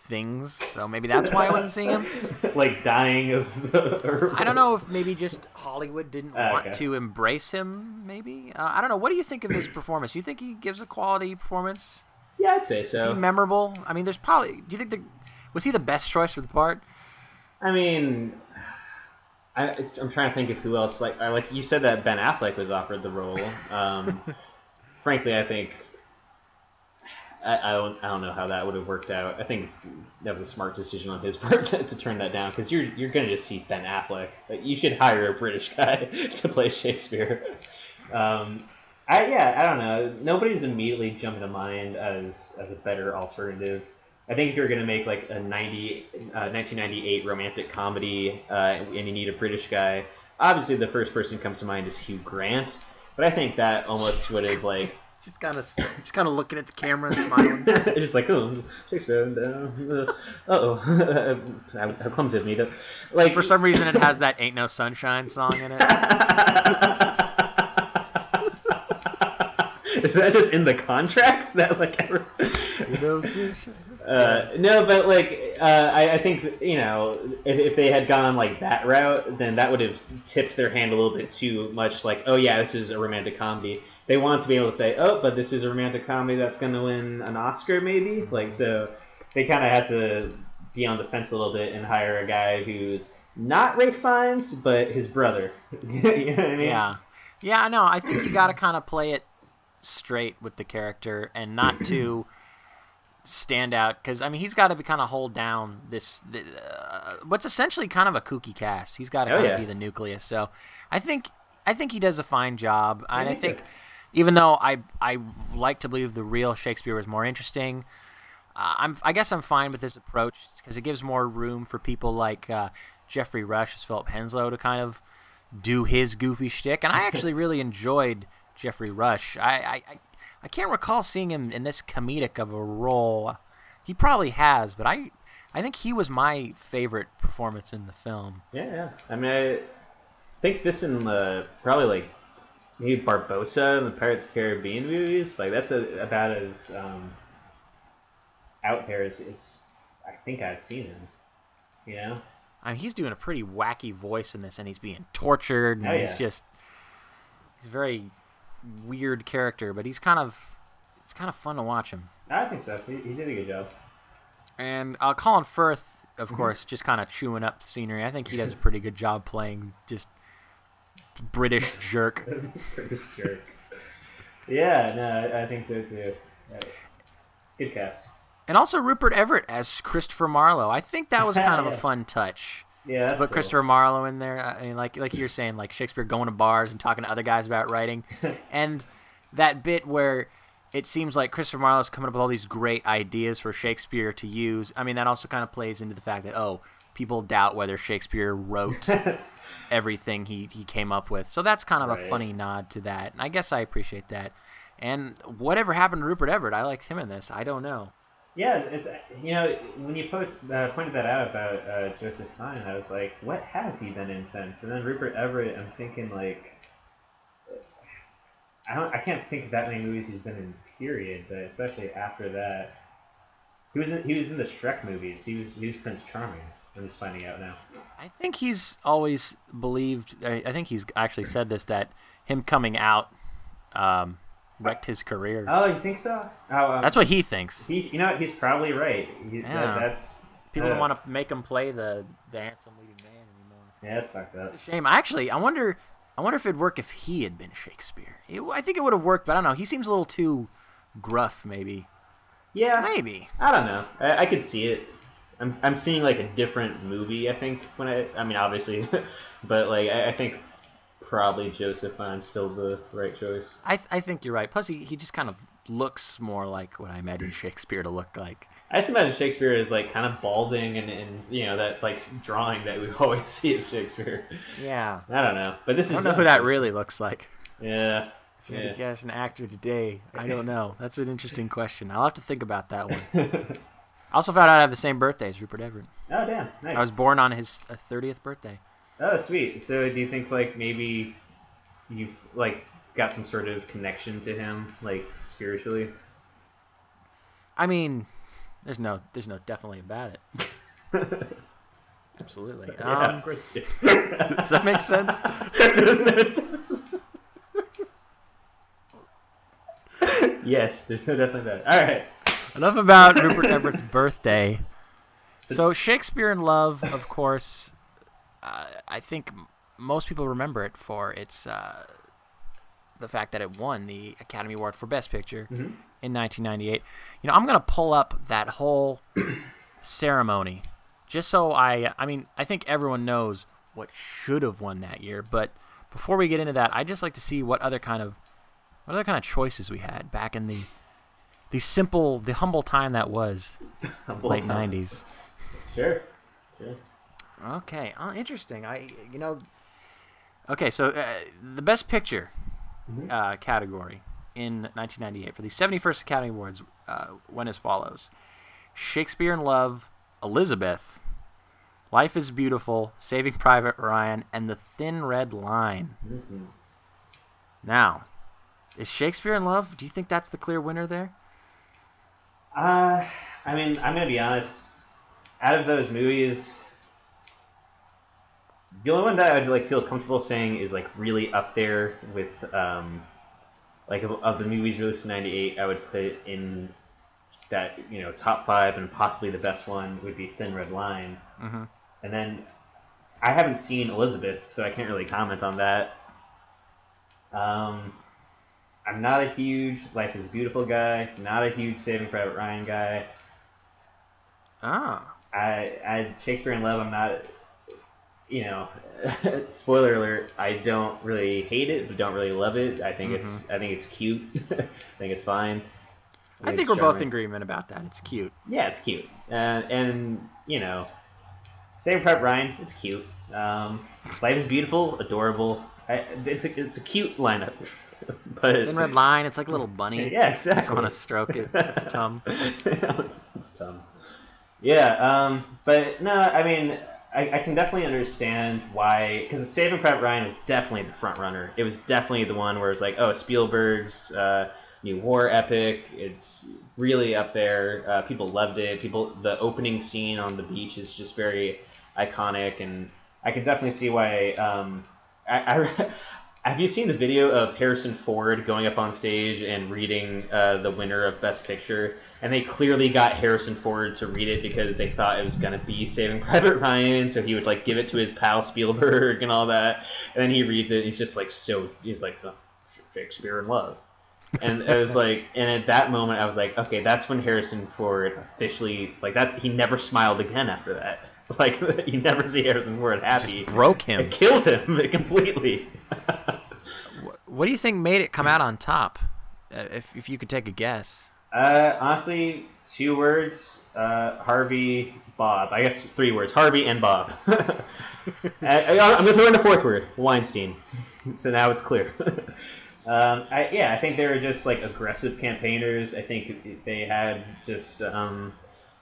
A: things, so maybe that's why I wasn't seeing him.
B: Like dying of. The,
A: I don't know if maybe just Hollywood didn't
B: Ah,
A: want
B: okay.
A: to embrace him. Maybe uh, I don't know. What do you think of his performance? Do you think he gives a quality performance?
B: Yeah, I'd say
A: Is he
B: so.
A: memorable? I mean, there's probably. Do you think the was he the best choice for the part?
B: I mean, I, I'm trying to think of who else. Like, I, like you said that Ben Affleck was offered the role. Um, frankly, I think I, I don't I don't know how that would have worked out. I think that was a smart decision on his part to, to turn that down because you're you're going to just see Ben Affleck. Like, you should hire a British guy to play Shakespeare. Um, I yeah, I don't know. Nobody's immediately jumping to mind as as a better alternative. I think if you're going to make like a 90, uh, 1998 romantic comedy uh, and you need a British guy, obviously the first person comes to mind is Hugh Grant. But I think that almost would have like
A: Just kind of just kind of looking at the camera and smiling.
B: just like oh Shakespeare, uh oh, how, how clumsy of me to like
A: For some reason, it has that "Ain't No Sunshine" song in it.
B: is that just in the contract that like ever... Uh, no, but like uh, I, I think you know if, if they had gone like that route, then that would have tipped their hand a little bit too much. Like, oh yeah, this is a romantic comedy. They want to be able to say, oh, but this is a romantic comedy that's going to win an Oscar, maybe. Like, so they kind of had to be on the fence a little bit and hire a guy who's not Ray Fiennes, but his brother. you know what I mean?
A: Yeah, yeah. I know. I think you got to kind of play it straight with the character and not to stand out because I mean he's got to be kind of hold down this uh, what's essentially kind of a kooky cast. He's got to
B: Oh,
A: kind of
B: yeah.
A: be the nucleus. So I think I think he does a fine job, and I
B: me too.
A: think even though I I like to believe the real Shakespeare was more interesting. Uh, I'm I guess I'm fine with this approach because it gives more room for people like uh, Geoffrey Rush as Philip Henslowe to kind of do his goofy shtick, and I actually really enjoyed Geoffrey Rush. I, I, I, I can't recall seeing him in this comedic of a role. He probably has, but I, I think he was my favorite performance in the film.
B: Yeah, yeah. I mean, I think this in uh, probably like maybe Barbossa in the Pirates of the Caribbean movies. Like that's a, about as um, out there as, as I think I've seen him. You know?
A: I mean, he's doing a pretty wacky voice in this, and he's being tortured, and
B: Oh,
A: he's
B: yeah.
A: just he's very weird character, but he's kind of it's kind of fun to watch him.
B: I think so. He, he did a good job.
A: And uh, Colin Firth, of
B: Mm-hmm.
A: course, just kind of chewing up scenery. I think he does a pretty good job playing just British jerk.
B: British jerk. Yeah, no, I, I think so too. Good cast.
A: And also Rupert Everett as Christopher Marlowe. I think that was kind of a fun touch.
B: Yeah,
A: put
B: cool.
A: Christopher Marlowe in there. Uh, I mean, like like you're saying, like Shakespeare going to bars and talking to other guys about writing, and that bit where it seems like Christopher Marlowe's coming up with all these great ideas for Shakespeare to use. I mean, that also kind of plays into the fact that oh, people doubt whether Shakespeare wrote everything he he came up with. So that's kind of a funny nod to that, and I guess I appreciate that. And whatever happened to Rupert Everett, I liked him in this. I don't know.
B: Yeah, it's you know when you put, uh, pointed that out about uh, Joseph Fiennes, I was like, what has he been in since? And then Rupert Everett, I'm thinking like, I don't, I can't think of that many movies he's been in. Period, but especially after that, he was in, he was in the Shrek movies. He was he was Prince Charming. I'm just finding out now.
A: I think he's always believed. I I think he's actually said this that him coming out um, wrecked his career.
B: Oh, you think so? Oh, um,
A: That's what he thinks.
B: he's. You know, he's probably right. He,
A: Yeah.
B: that, that's
A: People
B: uh,
A: don't want to make him play the, the handsome leading man anymore.
B: Yeah, that's fucked up.
A: It's a shame. Actually, I wonder. I wonder if it'd work if he had been Shakespeare. It- I think it would have worked, but I don't know. He seems a little too gruff, maybe.
B: Yeah,
A: Maybe.
B: I don't know. I, I could see it. I'm, I'm seeing like a different movie. I think when I I mean obviously, but like I, I think probably Joseph Fiennes's still the right choice.
A: I, th- I think you're right. Plus, he, he just kind of looks more like what I imagine Shakespeare to look like.
B: I just imagine Shakespeare is like kind of balding and, and you know that like drawing that we always see of Shakespeare.
A: Yeah.
B: I don't know, but this
A: I
B: is
A: don't know who that really looks like.
B: Yeah,
A: If you had
B: yeah.
A: to guess an actor today, I don't know. That's an interesting question. I'll have to think about that one. I also found out I have the same birthday as Rupert Everett.
B: Oh damn, nice.
A: I was born on his uh, 30th birthday.
B: Oh sweet. So do you think like maybe you've like got some sort of connection to him like spiritually?
A: I mean, there's no, there's no definitely about it. Absolutely.
B: yeah,
A: Um,
B: of course.
A: does that make sense?
B: yes, there's no definitely about it. All right.
A: Enough about Rupert Everett's birthday. So Shakespeare in Love, of course, uh, I think most people remember it for its uh, the fact that it won the Academy Award for Best Picture in 1998. You know, I'm gonna pull up that whole ceremony just so I. I mean, I think everyone knows what should have won that year, but before we get into that, I'd just like to see what other kind of what other kind of choices we had back in the the simple, the humble time that was
B: Humble
A: late
B: time.
A: '90s.
B: Sure. Sure.
A: Okay, oh, interesting. I, you know, okay, so uh, the best picture uh, category in 1998 for the 71st Academy Awards uh, went as follows: Shakespeare in Love, Elizabeth, Life is Beautiful, Saving Private Ryan, and The Thin Red Line. Now, is Shakespeare in Love? Do you think that's the clear winner there?
B: Uh, I mean, I'm gonna be honest. Out of those movies, the only one that I would like feel comfortable saying is like really up there with um, like of, of the movies released in '98. I would put in that you know top five and possibly the best one would be Thin Red Line,
A: Mm-hmm.
B: and then I haven't seen Elizabeth, so I can't really comment on that. Um, I'm not a huge Life is Beautiful guy. Not a huge Saving Private Ryan guy.
A: Ah,
B: I, I Shakespeare in Love. I'm not. You know, spoiler alert. I don't really hate it, but don't really love it. I think it's. I think it's cute. I think it's fine.
A: I think
B: it's
A: we're both in agreement about that. It's cute.
B: Yeah, it's cute, and and you know, same prep Ryan, it's cute. Um, Life is beautiful, adorable. I, it's a, it's a cute lineup, but
A: Thin Red Line, it's like a little bunny.
B: yeah,
A: Just
B: exactly.
A: want to stroke it, its tongue.
B: it's dumb. Yeah, um, but no, I mean, I, I can definitely understand why, because the Saving Private Ryan was definitely the front runner. It was definitely the one where it's like, oh, Spielberg's uh, new war epic. It's really up there. Uh, people loved it. People, the opening scene on the beach is just very iconic, and I can definitely see why. Um, I, I have you seen the video of Harrison Ford going up on stage and reading uh, the winner of Best Picture? And they clearly got Harrison Ford to read it because they thought it was going to be Saving Private Ryan, so he would like give it to his pal Spielberg and all that. And then he reads it, and he's just like so. He's like "Oh, Shakespeare in Love. and it was like, and at that moment, I was like, okay, that's when Harrison Ford officially like that. He never smiled again after that. Like you never see Harrison Ford happy.
A: Just broke him.
B: It killed him completely.
A: What do you think made it come out on top? Uh, if if you could take a guess.
B: Uh, honestly, two words: uh, Harvey, Bob. I guess three words: Harvey and Bob. I, am gonna throw in a fourth word: Weinstein. so now it's clear. um, I, yeah, I think they were just like aggressive campaigners. I think they had just. Um,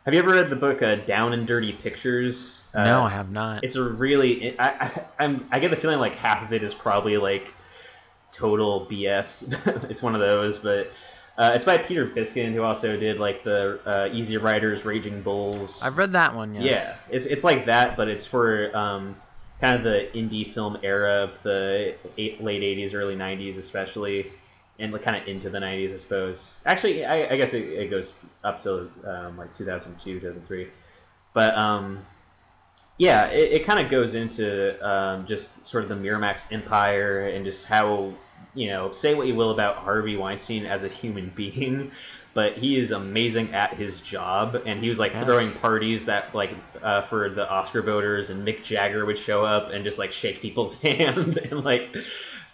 B: have you ever read the book uh, Down and Dirty Pictures? Uh,
A: no, I have not.
B: It's a really. I, I, I'm. I get the feeling like half of it is probably like total BS. it's one of those, but uh, it's by Peter Biskind, who also did like the uh, Easy Riders, Raging Bulls.
A: I've read that one. Yes.
B: Yeah, it's it's like that, but it's for um, kind of the indie film era of the eight, late '80s, early '90s, especially, and like, kind of into the '90s, I suppose. Actually, I, I guess it, it, goes up to um, like 2002, 2003, but um, yeah, it, it kind of goes into um, just sort of the Miramax empire and just how you know say what you will about Harvey Weinstein as a human being, but he is amazing at his job, and he was like yes. throwing parties that like uh, for the Oscar voters, and Mick Jagger would show up and just like shake people's hand and like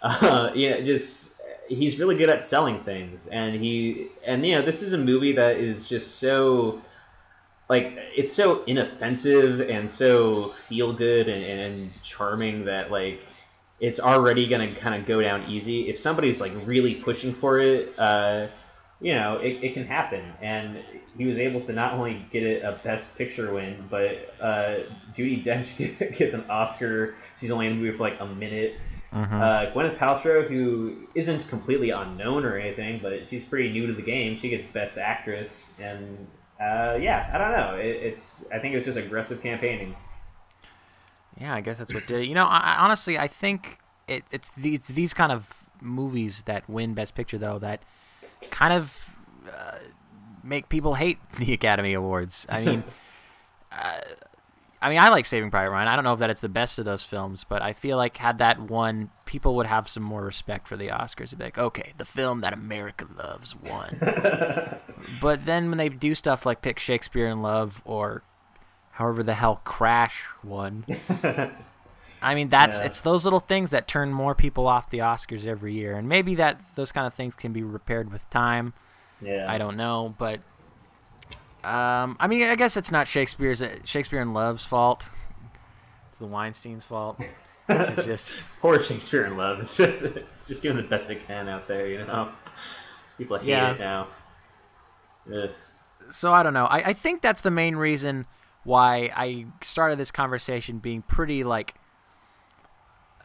B: uh, you know just he's really good at selling things, and he and you know this is a movie that is just so like it's so inoffensive and so feel good and, and charming that like it's already gonna kind of go down easy. If somebody's like really pushing for it, uh, you know, it, it can happen. And he was able to not only get it a Best Picture win, but uh, Judi Dench gets an Oscar. She's only in the movie for like a minute. Mm-hmm. Uh, Gwyneth Paltrow, who isn't completely unknown or anything, but she's pretty new to the game, she gets Best Actress, and uh, yeah, I don't know. It, it's I think it was just aggressive campaigning.
A: Yeah, I guess that's what did it. You know, I, honestly, I think it, it's the, it's these kind of movies that win Best Picture though that kind of uh, make people hate the Academy Awards. I mean. uh, I mean, I like Saving Private Ryan. I don't know if that it's the best of those films, but I feel like had that won, people would have some more respect for the Oscars. They'd be like, okay, the film that America loves won. but then when they do stuff like pick Shakespeare in Love or however the hell Crash won, I mean, that's yeah. it's those little things that turn more people off the Oscars every year, and maybe that those kind of things can be repaired with time.
B: Yeah,
A: I don't know, but um, I mean, I guess it's not Shakespeare's Shakespeare and Love's fault. It's the Weinstein's fault. It's just
B: poor Shakespeare and Love. It's just it's just doing the best it can out there, you know. People hate yeah. it now. Ugh.
A: So I don't know. I, I think that's the main reason why I started this conversation being pretty like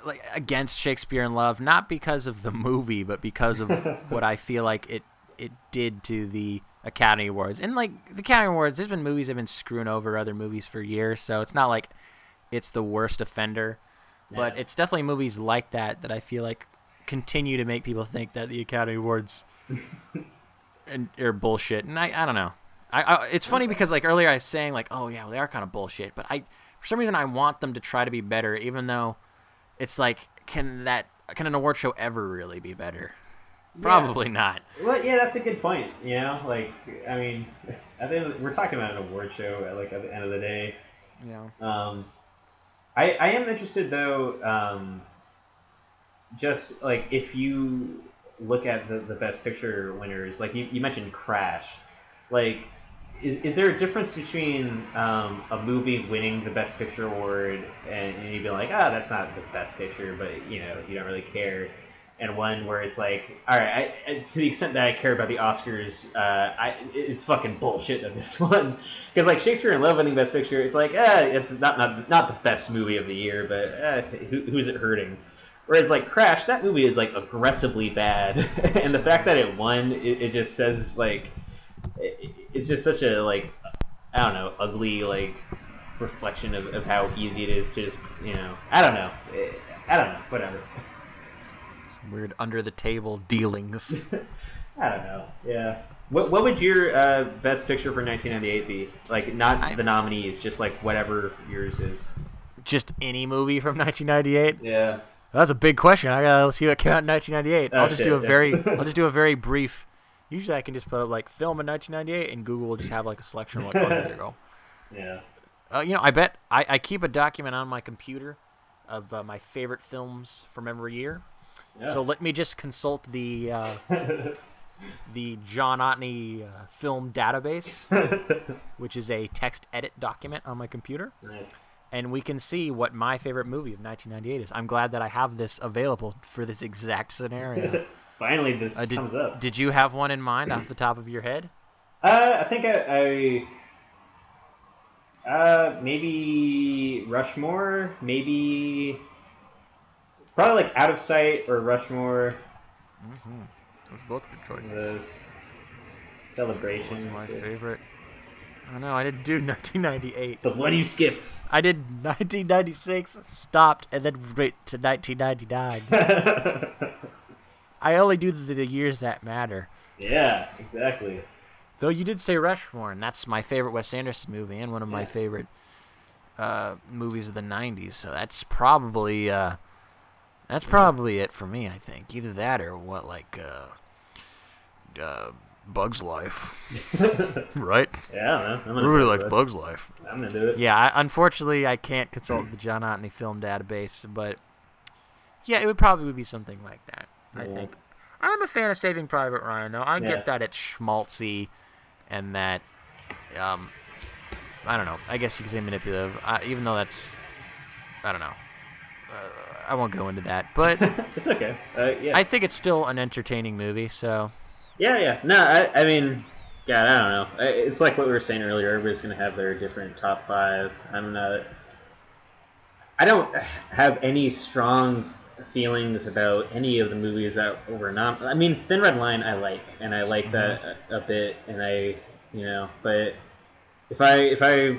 A: like against Shakespeare in Love, not because of the movie, but because of what I feel like it it did to the Academy Awards. And like the Academy Awards, there's been movies that have been screwing over other movies for years, so it's not like it's the worst offender. Yeah. But it's definitely movies like that that I feel like continue to make people think that the Academy Awards and, are bullshit. And I, I don't know. I, I, it's funny because like earlier I was saying like, oh yeah, well, they are kind of bullshit. But I, for some reason, I want them to try to be better, even though it's like, can that can an award show ever really be better? Probably
B: yeah.
A: not.
B: Well, yeah, that's a good point. You know, like I mean, I think we're talking about an award show. Like at the end of the day.
A: Yeah.
B: Um, I I am interested though. Um, just like if you look at the the best picture winners, like you, you mentioned Crash, like. Is, is there a difference between um, a movie winning the Best Picture award and, and you'd be like, ah, oh, that's not the Best Picture, but you know you don't really care, and one where it's like, all right, I, to the extent that I care about the Oscars, uh, I, it's fucking bullshit that this one, because like Shakespeare in Love winning Best Picture, it's like, eh, it's not not not the best movie of the year, but eh, who, who's it hurting? Whereas like Crash, that movie is like aggressively bad, and the fact that it won, it, it just says like, it, it's just such a like, I don't know, ugly like reflection of, of how easy it is to just you know, I don't know, I don't know, whatever
A: weird under the table dealings.
B: I don't know. Yeah. What, what would your uh, best picture for 1998 be? Like, not I, the nominees, just like whatever yours is.
A: Just any movie from 1998?
B: Yeah.
A: That's a big question. I gotta see what came out in 1998.
B: Oh,
A: I'll just
B: shit,
A: do a
B: yeah.
A: very, I'll just do a very brief. Usually, I can just put up, like film in 1998, and Google will just have like a selection of like, oh, here you go.
B: Yeah.
A: Uh, you know, I bet I, I keep a document on my computer of uh, my favorite films from every year.
B: Yeah.
A: So let me just consult the uh, the John Otney uh, film database, which is a text edit document on my computer,
B: Nice.
A: and we can see what my favorite movie of 1998 is. I'm glad that I have this available for this exact scenario.
B: Finally, this
A: Uh, did,
B: comes up.
A: did you have one in mind off the top of your head?
B: Uh, I think I, I uh maybe Rushmore, maybe probably like Out of Sight or Rushmore.
A: Those both good choices.
B: Those celebrations.
A: My
B: yeah.
A: favorite. Oh no, I didn't do 1998.
B: It's the one you skipped.
A: I did 1996, stopped, and then wait to 1999. I only do the, the years that matter.
B: Yeah, exactly.
A: Though you did say Rushmore, and that's my favorite Wes Anderson movie and one of my favorite uh, movies of the '90s. So that's probably uh, that's probably it for me. I think either that or what, like uh, uh, Bug's Life, right?
B: Yeah, man. I'm
A: I
B: gonna
A: really
B: do
A: like
B: it.
A: Bug's Life.
B: I'm gonna do it.
A: Yeah, I, unfortunately, I can't consult the John Otney film database, but yeah, it would probably be something like that. I
B: Yeah.
A: think. I'm a fan of Saving Private Ryan, though. I
B: Yeah.
A: get that it's schmaltzy, and that, um, I don't know. I guess you could say manipulative, uh, even though that's, I don't know. Uh, I won't go into that, but
B: It's okay. Uh, yeah.
A: I think it's still an entertaining movie. So
B: Yeah, yeah. No, I, I mean, God, I don't know. It's like what we were saying earlier. Everybody's gonna have their different top five. I'm not. I don't have any strong feelings about any of the movies that were not. I mean, Thin Red Line, I like, and I like that mm-hmm. a, a bit, and I, you know, but if I, if I,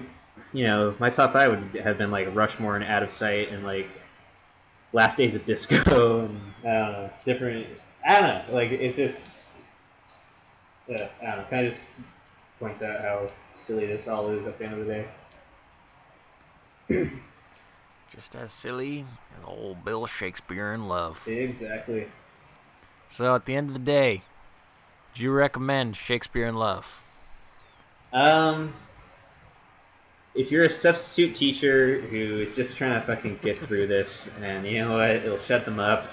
B: you know, my top five would have been like Rushmore and Out of Sight, and like Last Days of Disco, and I don't know, different. I don't know. Like it's just, yeah, I don't know. Kind of just points out how silly this all is at the end of the day.
A: just as silly as old Bill Shakespeare in Love.
B: Exactly.
A: So at the end of the day, do you recommend Shakespeare in Love?
B: Um, if you're a substitute teacher who is just trying to fucking get through this, and you know what, it'll shut them up.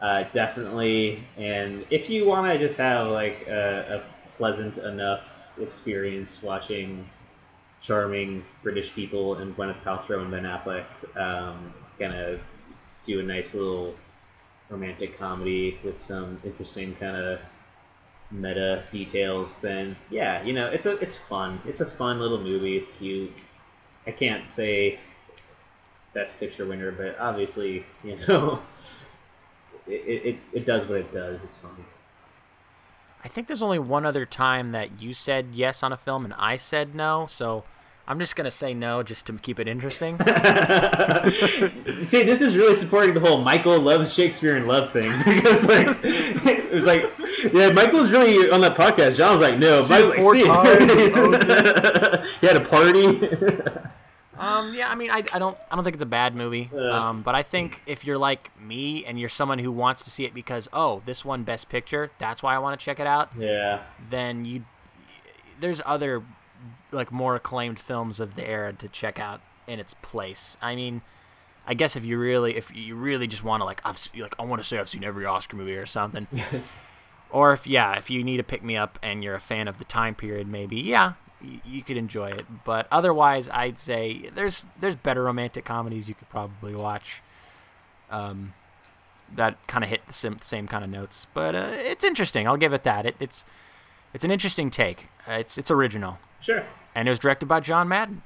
B: Uh, definitely. And if you want to just have like a, a pleasant enough experience watching charming British people and Gwyneth Paltrow and Ben Affleck um, kind of do a nice little romantic comedy with some interesting kind of meta details, then yeah, you know, it's a it's fun. It's a fun little movie. It's cute. I can't say best picture winner, but obviously, you know, it, it, it does what it does. It's fun.
A: I think there's only one other time that you said yes on a film and I said no, so I'm just gonna say no just to keep it interesting.
B: See, this is really supporting the whole Michael loves Shakespeare and love thing because, like, it was like, yeah, Michael's really on that podcast. John was like, no,
A: Seen it
B: Michael's
A: four
B: like,
A: times,
B: see, he had a party.
A: um, yeah, I mean, I, I don't I don't think it's a bad movie, um, but I think if you're like me and you're someone who wants to see it because oh this one Best Picture, that's why I want to check it out.
B: yeah,
A: then you there's other like more acclaimed films of the era to check out in its place. I mean, I guess if you really if you really just want to like I've like I want to say I've seen every Oscar movie or something. or if yeah, if you need to pick me up and you're a fan of the time period maybe, yeah, y- you could enjoy it. But otherwise, I'd say there's there's better romantic comedies you could probably watch. Um that kind of hit the sim- same kind of notes, but uh, it's interesting. I'll give it that. It, it's it's an interesting take. Uh, it's it's original,
B: sure.
A: And it was directed by John Madden.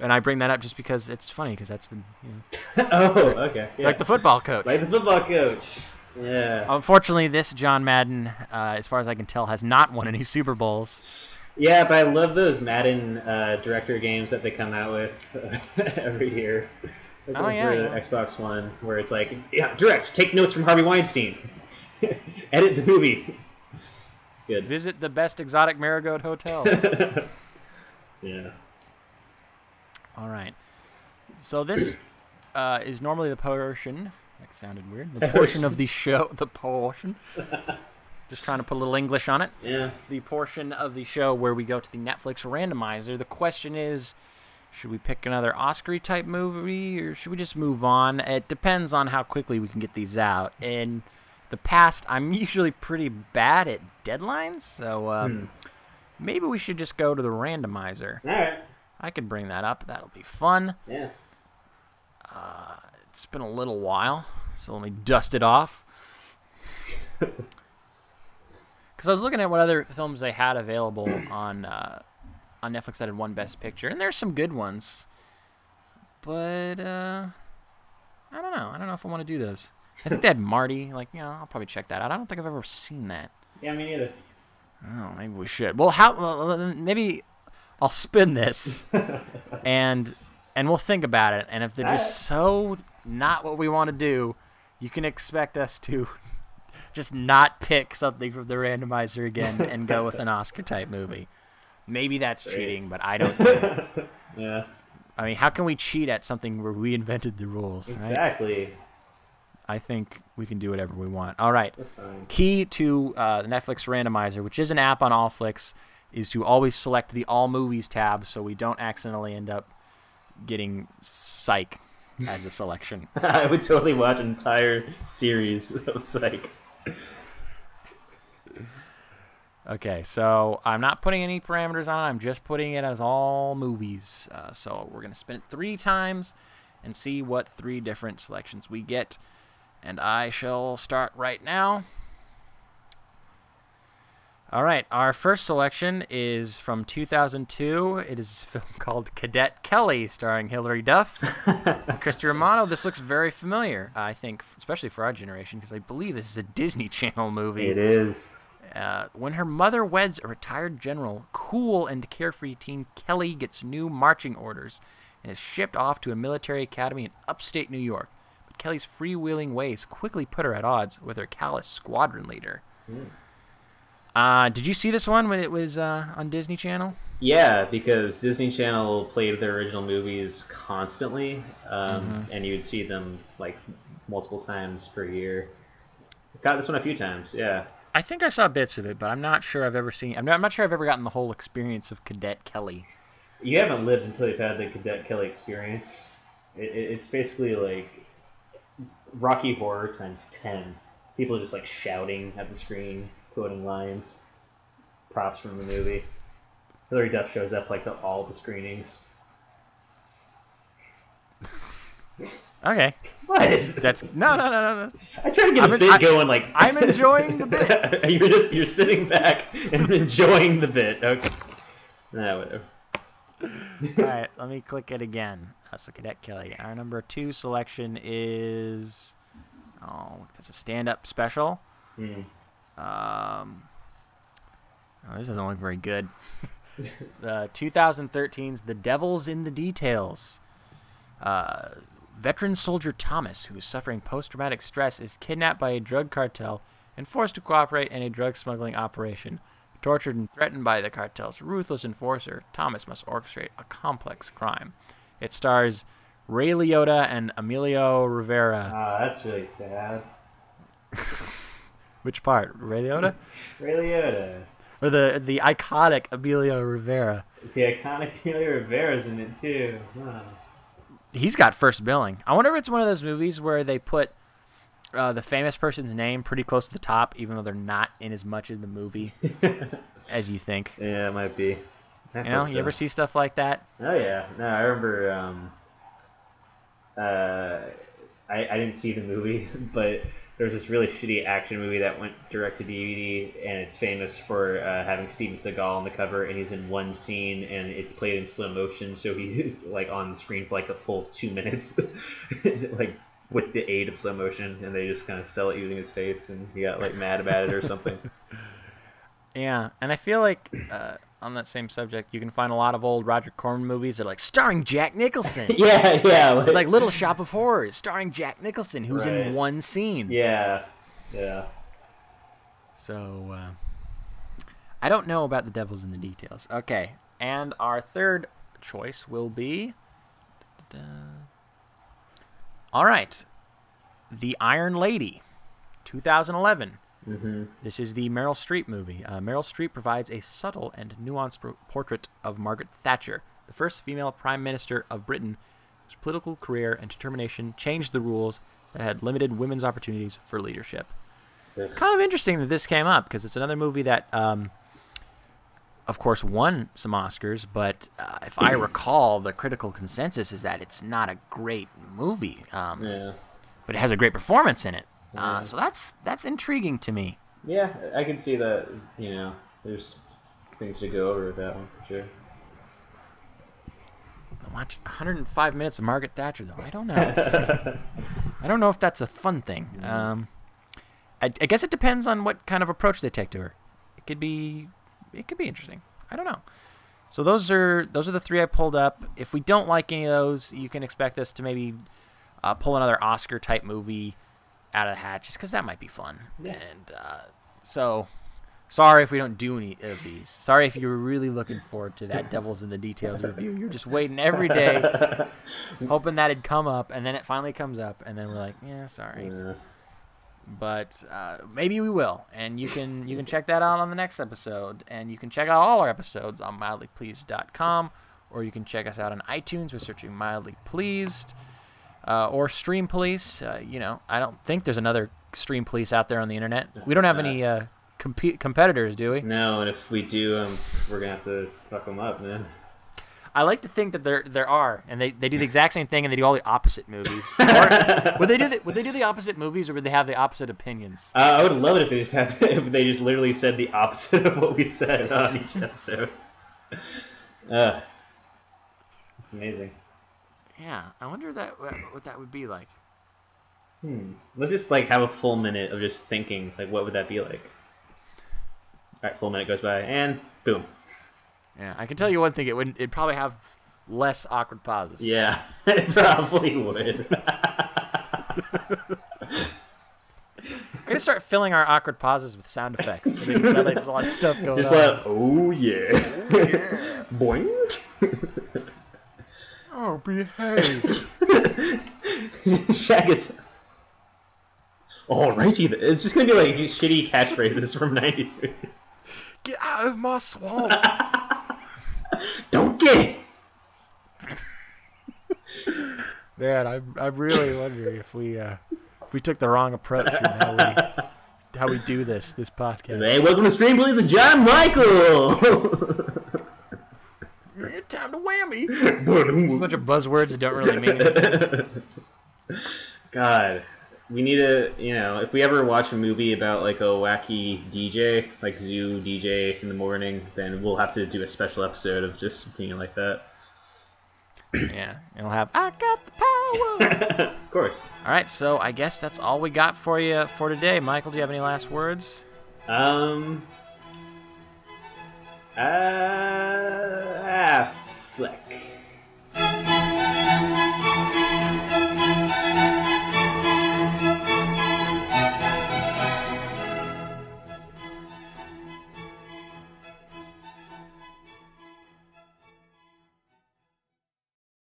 A: And I bring that up just because it's funny because that's the you know,
B: Oh, okay. Yeah.
A: like the football coach.
B: Like the football coach. Yeah.
A: Unfortunately, this John Madden, uh, as far as I can tell, has not won any Super Bowls.
B: Yeah, but I love those Madden uh, director games that they come out with every year. Like
A: Oh, yeah, yeah.
B: Xbox One, where it's like, yeah, direct, take notes from Harvey Weinstein, edit the movie. Good.
A: Visit the best exotic Marigold Hotel.
B: Yeah.
A: All right. So this uh, is normally the portion. That sounded weird. The portion of the show. The portion. Just trying to put a little English on it.
B: Yeah.
A: The portion of the show where we go to the Netflix randomizer. The question is, should we pick another Oscar type movie or should we just move on? It depends on how quickly we can get these out. In the past, I'm usually pretty bad at deadlines, so um, maybe we should just go to the randomizer.
B: All right.
A: I could bring that up. That'll be fun.
B: Yeah.
A: It's been a little while, so let me dust it off. Because I was looking at what other films they had available on uh, on Netflix that had won Best Picture, and there's some good ones. But uh, I don't know. I don't know if I want to do those. I think they had Marty. Like, you know, I'll probably check that out. I don't think I've ever seen that.
B: Yeah, me neither.
A: Oh, maybe we should. Well, how? Well, maybe I'll spin this, and and we'll think about it. And if they're just so not what we want to do, you can expect us to just not pick something from the randomizer again and go with an Oscar type movie. Maybe that's cheating, but I don't. Think.
B: Yeah.
A: I mean, how can we cheat at something where we invented the rules? Right? I think we can do whatever we want. All right. Key to uh, the Netflix randomizer, which is an app on Allflicks, is to always select the All Movies tab so we don't accidentally end up getting Psych as a selection.
B: I would totally watch an entire series of Psych.
A: Okay, so I'm not putting any parameters on it. I'm just putting it as all movies. Uh, so we're going to spin it three times and see what three different selections we get. And I shall start right now. All right, our first selection is from 2002. It is a film called Cadet Kelly, starring Hilary Duff Christy Romano. This looks very familiar, I think, especially for our generation, because I believe this is a Disney Channel movie.
B: It is.
A: Uh, when her mother weds a retired general, cool and carefree teen Kelly gets new marching orders and is shipped off to a military academy in upstate New York. Kelly's freewheeling ways quickly put her at odds with her callous squadron leader. Uh, did you see this one when it was uh, on Disney Channel?
B: Yeah, because Disney Channel played their original movies constantly, um, and you would see them like multiple times per year. Got this one a few times, yeah.
A: I think I saw bits of it, but I'm not sure I've ever seen. I'm not, I'm not sure I've ever gotten the whole experience of Cadet Kelly.
B: You haven't lived until you've had the Cadet Kelly experience. It, it, it's basically like Rocky Horror times ten. People just like shouting at the screen, quoting lines, props from the movie. Hilary Duff shows up like to all the screenings.
A: Okay,
B: What?
A: that's no, no, no, no. no.
B: I try to get
A: I'm
B: a bit
A: I-
B: going. Like
A: I'm enjoying the bit.
B: you're just you're sitting back and enjoying the bit. Okay. Nah, whatever.
A: All right, let me click it again. Uh, so Cadet Kelly. Our number two selection is oh, that's a stand-up special. Um, oh, this doesn't look very good. the 2013's The Devil's in the Details. Uh, veteran soldier Thomas, who is suffering post-traumatic stress, is kidnapped by a drug cartel and forced to cooperate in a drug smuggling operation. Tortured and threatened by the cartel's ruthless enforcer, Thomas must orchestrate a complex crime. It stars Ray Liotta and Emilio Rivera.
B: Ah, that's really sad.
A: Which part? Ray Liotta?
B: Ray Liotta.
A: or the the iconic Emilio Rivera?
B: The iconic Helio Rivera's in it too. Huh.
A: He's got first billing. I wonder if it's one of those movies where they put uh, the famous person's name pretty close to the top, even though they're not in as much in the movie as you think.
B: Yeah, it might be. I
A: You know,
B: hope
A: you ever see stuff like that?
B: Oh yeah, no, I remember. Um, uh, I I didn't see the movie, but there was this really shitty action movie that went direct to DVD, and it's famous for uh, having Steven Seagal on the cover, and he's in one scene, and it's played in slow motion, so he's like on the screen for like a full two minutes, like with the aid of slow motion, and they just kind of sell it using his face, and he got like mad about it or something.
A: Yeah, and I feel like uh, on that same subject, you can find a lot of old Roger Corman movies that are like starring Jack Nicholson.
B: yeah, yeah,
A: It's like Little Shop of Horrors, starring Jack Nicholson, who's
B: Right.
A: in one scene.
B: yeah, yeah.
A: So, uh, I don't know about the devils in the details. Okay, and our third choice will be All right. The Iron Lady, 2011.
B: Mm-hmm.
A: This is the Meryl Streep movie. Uh, Meryl Streep provides a subtle and nuanced pro- portrait of Margaret Thatcher, the first female Prime Minister of Britain, whose political career and determination changed the rules that had limited women's opportunities for leadership.
B: Ugh.
A: Kind of interesting that this came up because it's another movie that, um, of course, won some Oscars, but uh, if I recall, the critical consensus is that it's not a great movie. Um,
B: Yeah.
A: but it has a great performance in it. Uh, so that's that's intriguing to me.
B: Yeah, I can see that. You know, there's things to go over with that one for sure.
A: Watch 105 minutes of Margaret Thatcher, though. I don't know. I don't know if that's a fun thing. Um, I, I guess it depends on what kind of approach they take to her. It could be, it could be interesting. I don't know. So those are those are the three I pulled up. If we don't like any of those, you can expect us to maybe uh, pull another Oscar type movie out of the hat, just because that might be fun. And uh, so, sorry if we don't do any of these. Sorry if you were really looking forward to that Devils in the Details review. You're just waiting every day, hoping that it'd come up, and then it finally comes up, and then we're like, yeah, sorry.
B: Yeah.
A: But uh, maybe we will, and you can you can check that out on the next episode, and you can check out all our episodes on mildlypleased.com, or you can check us out on iTunes by searching mildly pleased uh, or Stream Police. Uh, you know, I don't think there's another Stream Police out there on the internet. We don't have any uh, compe- competitors, do we?
B: No, and if we do, um, we're gonna have to fuck them up, man.
A: I like to think that there there are, and they, they do the exact same thing, and they do all the opposite movies. Or, would they do the, would they do the opposite movies, or would they have the opposite opinions?
B: Uh, I would love it if they just had if they just literally said the opposite of what we said on each episode. Uh, it's amazing.
A: Yeah, I wonder that what that would be like. Hmm.
B: Let's just like have a full minute of just thinking, like, what would that be like? All right, full minute goes by, and boom.
A: Yeah, I can tell you one thing. It would it'd probably have less awkward pauses.
B: Yeah, it probably would.
A: We're gonna start filling our awkward pauses with sound effects. I think that, like, there's a lot of stuff going
B: just
A: on.
B: like, oh yeah, boing.
A: Oh, behave.
B: Shaq gets. Alrighty, it's just gonna be like shitty catchphrases from '90s movies.
A: Get out of my swamp.
B: Don't get.
A: Man, I'm I'm really wondering if we uh, if we took the wrong approach in how we how we do this this podcast.
B: Hey, welcome to Stream Police with John Michael.
A: Time to whammy. A bunch of buzzwords that don't really mean anything.
B: God, we need to, you know, if we ever watch a movie about like a wacky DJ, like Zoo DJ in the morning, then we'll have to do a special episode of just being like that.
A: Yeah, it'll have I got the power.
B: Of course.
A: all right, so I guess that's all we got for you for today. Michael, do you have any last words?
B: Um. Uh, ah, Affleck.